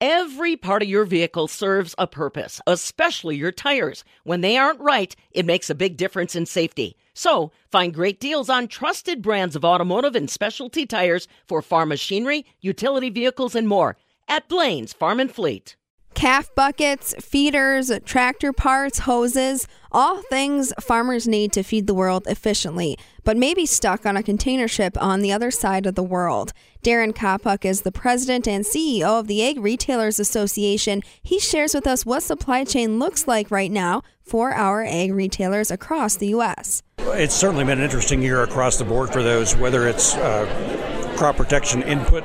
Every part of your vehicle serves a purpose, especially your tires. When they aren't right, it makes a big difference in safety. So, find great deals on trusted brands of automotive and specialty tires for farm machinery, utility vehicles, and more at Blain's Farm and Fleet. Calf buckets, feeders, tractor parts, hoses, all things farmers need to feed the world efficiently, but maybe stuck on a container ship on the other side of the world. Daren Coppock is the president and CEO of the Ag Retailers Association. He shares with us what supply chain looks like right now for our ag retailers across the U.S. It's certainly been an interesting year across the board for those, whether it's uh, crop protection input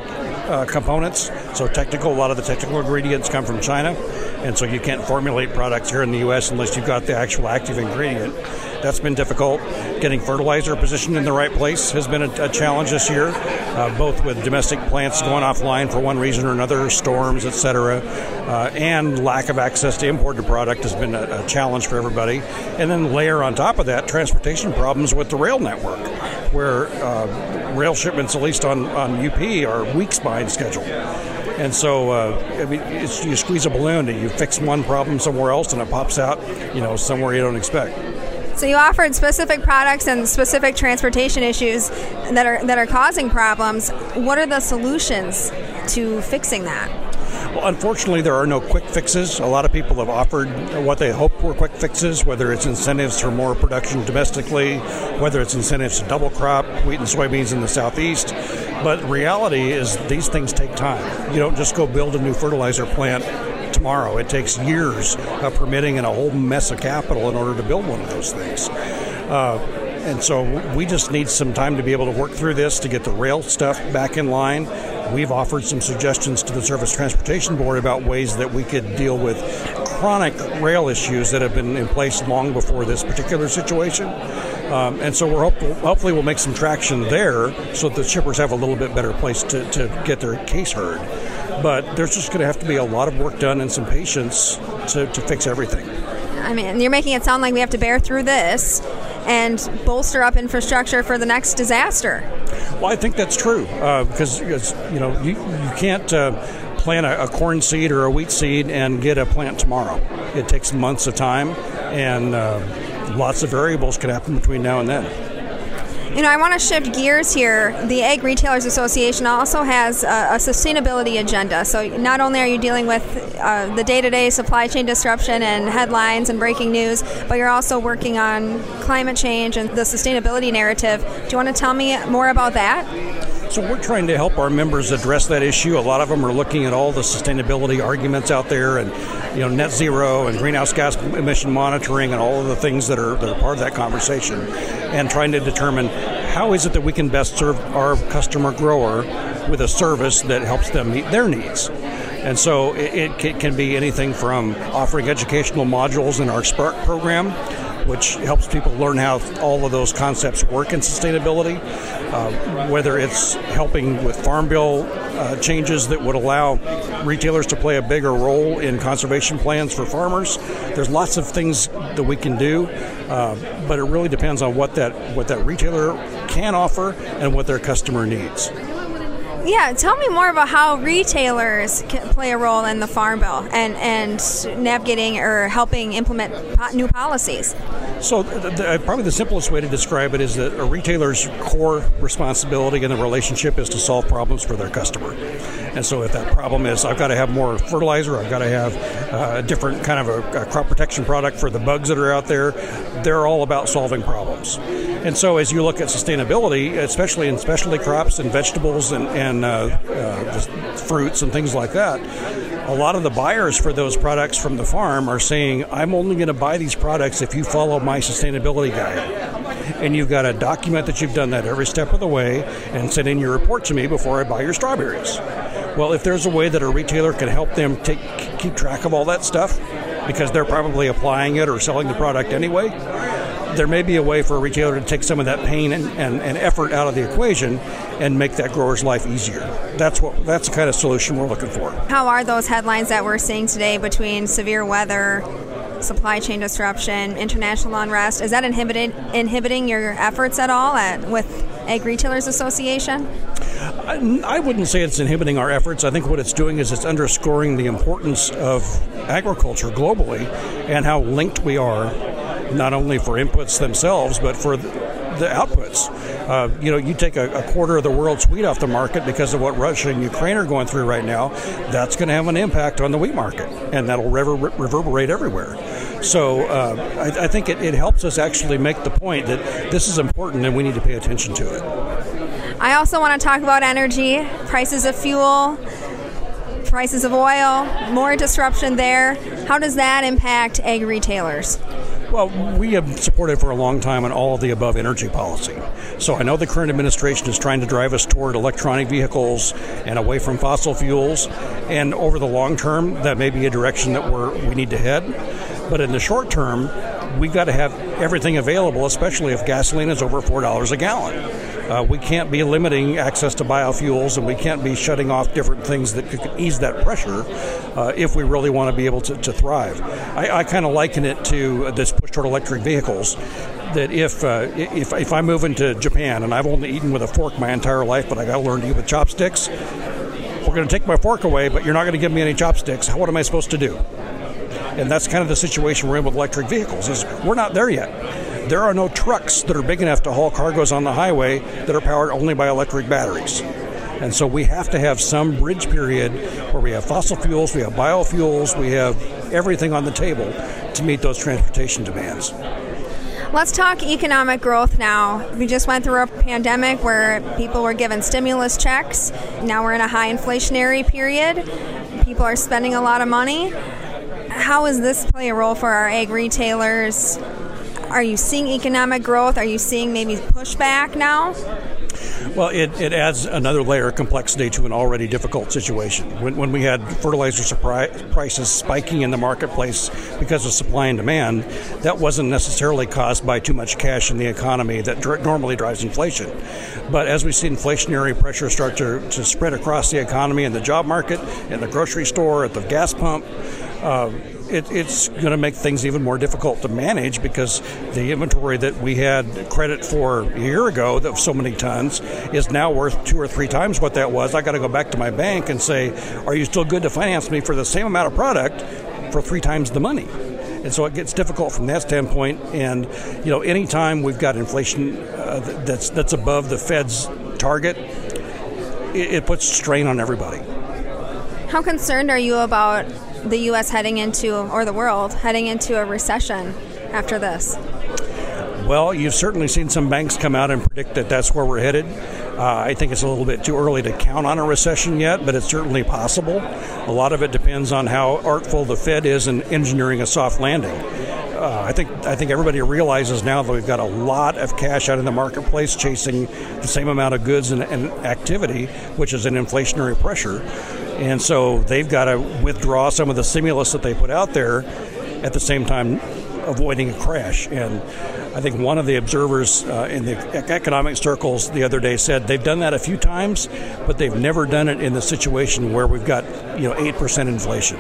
uh, components. So technical, a lot of the technical ingredients come from China, and so you can't formulate products here in the U.S. unless you've got the actual active ingredient. That's been difficult. Getting fertilizer positioned in the right place has been a, a challenge this year, uh, both with domestic plants going offline for one reason or another, storms, etc., uh, and lack of access to imported product has been a, a challenge for everybody. And then layer on top of that transportation problems with the rail network, where uh, rail shipments, at least on, on UP, are weeks behind schedule. And so, uh, I mean, you squeeze a balloon and you fix one problem somewhere else, and it pops out, you know, somewhere you don't expect. So you offered specific products and specific transportation issues that are that are causing problems. What are the solutions to fixing that? Well, unfortunately, there are no quick fixes. A lot of people have offered what they hope were quick fixes, whether it's incentives for more production domestically, whether it's incentives to double crop wheat and soybeans in the southeast. But reality is these things take time. You don't just go build a new fertilizer plant tomorrow. It takes years of permitting and a whole mess of capital in order to build one of those things. Uh, and so we just need some time to be able to work through this to get the rail stuff back in line. We've offered some suggestions to the Surface Transportation Board about ways that we could deal with chronic rail issues that have been in place long before this particular situation. Um, and so we're hopeful, hopefully we'll make some traction there so that the shippers have a little bit better place to, to get their case heard. But there's just going to have to be a lot of work done and some patience to, to fix everything. I mean, you're making it sound like we have to bear through this and bolster up infrastructure for the next disaster. Well, I think that's true uh, because you know you, you can't uh, plant a, a, corn seed or a wheat seed and get a plant tomorrow. It takes months of time, and uh, lots of variables can happen between now and then. You know, I want to shift gears here. The Ag Retailers Association also has a, a sustainability agenda. So not only are you dealing with uh, the day-to-day supply chain disruption and headlines and breaking news, but you're also working on climate change and the sustainability narrative. Do you want to tell me more about that? So we're trying to help our members address that issue. A lot of them are looking at all the sustainability arguments out there, and you know, net zero and greenhouse gas emission monitoring, and all of the things that are that are part of that conversation, and trying to determine how is it that we can best serve our customer grower with a service that helps them meet their needs. And so it, it can be anything from offering educational modules in our Spark program which helps people learn how all of those concepts work in sustainability. Uh, whether it's helping with farm bill uh, changes that would allow retailers to play a bigger role in conservation plans for farmers. There's lots of things that we can do, uh, but it really depends on what that what that retailer can offer and what their customer needs. Yeah, tell me more about how retailers can play a role in the Farm Bill and, and navigating or helping implement new policies. So, the, the, probably the simplest way to describe it is that a retailer's core responsibility in the relationship is to solve problems for their customer. And so, if that problem is I've got to have more fertilizer, I've got to have uh, a different kind of a, a crop protection product for the bugs that are out there, they're all about solving problems. And so, as you look at sustainability, especially in specialty crops and vegetables and, and uh, uh, fruits and things like that, a lot of the buyers for those products from the farm are saying, I'm only going to buy these products if you follow my sustainability guide and you've got to document that you've done that every step of the way and send in your report to me before I buy your strawberries. Well, if there's a way that a retailer can help them take, keep track of all that stuff because they're probably applying it or selling the product anyway, there may be a way for a retailer to take some of that pain and, and, and, effort out of the equation and make that grower's life easier. That's what that's the kind of solution we're looking for. How are those headlines that we're seeing today between severe weather, supply chain disruption, international unrest? Is that inhibited, inhibiting your efforts at all at, with Ag Retailers Association? I, I wouldn't say it's inhibiting our efforts. I think what it's doing is it's underscoring the importance of agriculture globally and how linked we are, not only for inputs themselves, but for the outputs. Uh, you know, you take a, a, quarter of the world's wheat off the market because of what Russia and Ukraine are going through right now. That's going to have an impact on the wheat market, and that'll rever- reverberate everywhere. So uh, I, I, think it, it helps us actually make the point that this is important and we need to pay attention to it. I also want to talk about energy, prices of fuel, prices of oil, more disruption there. How does that impact ag retailers? Well, we have supported for a long time on all of the above energy policy. So I know the current administration is trying to drive us toward electronic vehicles and away from fossil fuels. And over the long term, that may be a direction that we're, we need to head. But in the short term, we've got to have everything available, especially if gasoline is over $4 a gallon. Uh, we can't be limiting access to biofuels and we can't be shutting off different things that could ease that pressure uh, if we really want to be able to, to thrive. I, I kind of liken it to this push toward electric vehicles. That if, uh, if, if I move into Japan and I've only eaten with a fork my entire life, but I got to learn to eat with chopsticks, we're going to take my fork away, but you're not going to give me any chopsticks. What am I supposed to do? And that's kind of the situation we're in with electric vehicles. Is we're not there yet there are no trucks that are big enough to haul cargoes on the highway that are powered only by electric batteries. And so we have to have some bridge period where we have fossil fuels, we have biofuels, we have everything on the table to meet those transportation demands. Let's talk economic growth now. We just went through a pandemic where people were given stimulus checks. Now we're in a high inflationary period. People are spending a lot of money. How does this play a role for our ag retailers? Are you seeing economic growth? Are you seeing maybe pushback now? Well, it, it adds another layer of complexity to an already difficult situation. When, when we had fertilizer prices spiking in the marketplace because of supply and demand, that wasn't necessarily caused by too much cash in the economy that dr- normally drives inflation. But as we see inflationary pressure start to, to spread across the economy in the job market, in the grocery store, at the gas pump, uh, it, it's going to make things even more difficult to manage because the inventory that we had credit for a year ago, of so many tons, is now worth two or three times what that was. I got to go back to my bank and say, "Are you still good to finance me for the same amount of product for three times the money?" and so it gets difficult from that standpoint. And you know, anytime we've got inflation uh, that's that's above the Fed's target, it, it puts strain on everybody. How concerned are you about the U.S. heading into, or the world heading into a recession after this? Well, you've certainly seen some banks come out and predict that that's where we're headed. Uh, I think it's a little bit too early to count on a recession yet, but it's certainly possible. A lot of it depends on how artful the Fed is in engineering a soft landing. Uh, I think I think everybody realizes now that we've got a lot of cash out in the marketplace chasing the same amount of goods and, and activity, which is an inflationary pressure. And so they've got to withdraw some of the stimulus that they put out there at the same time avoiding a crash. And I think one of the observers uh, in the economic circles the other day said they've done that a few times, but they've never done it in the situation where we've got you know eight percent inflation.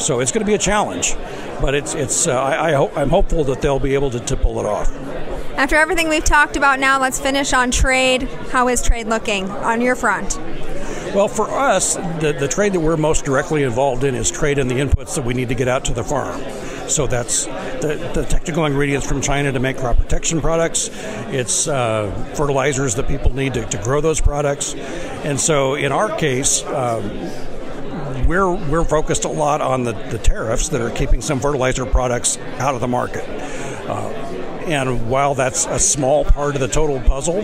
So it's going to be a challenge, but it's it's uh, I, I hope I'm hopeful that they'll be able to, to pull it off. After everything we've talked about now, let's finish on trade. How is trade looking on your front? Well, for us, the, the trade that we're most directly involved in is trade in the inputs that we need to get out to the farm. So that's the, the technical ingredients from China to make crop protection products. It's uh, fertilizers that people need to, to, grow those products. And so in our case, um, we're, we're focused a lot on the, the tariffs that are keeping some fertilizer products out of the market. Uh, and while that's a small part of the total puzzle,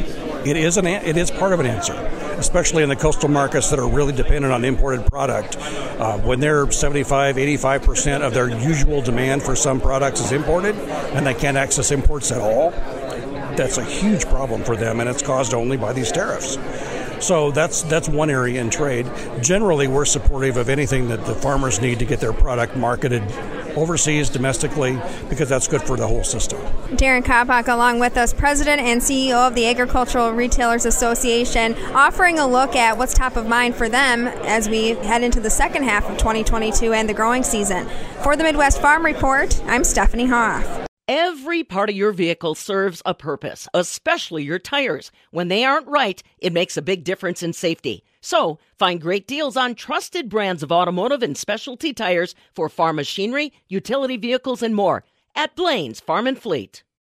it is an it is part of an answer especially in the coastal markets that are really dependent on imported product. Uh, when they're 75, 85% of their usual demand for some products is imported and they can't access imports at all, that's a huge problem for them, and it's caused only by these tariffs. So that's that's one area in trade. Generally, we're supportive of anything that the farmers need to get their product marketed overseas, domestically, because that's good for the whole system. Daren Coppock, along with us, President and CEO of the Agricultural Retailers Association, offering a look at what's top of mind for them as we head into the second half of 2022 and the growing season. For the Midwest Farm Report, I'm Stephanie Hoff. Every part of your vehicle serves a purpose, especially your tires. When they aren't right, it makes a big difference in safety. So, find great deals on trusted brands of automotive and specialty tires for farm machinery, utility vehicles, and more at Blain's Farm and Fleet.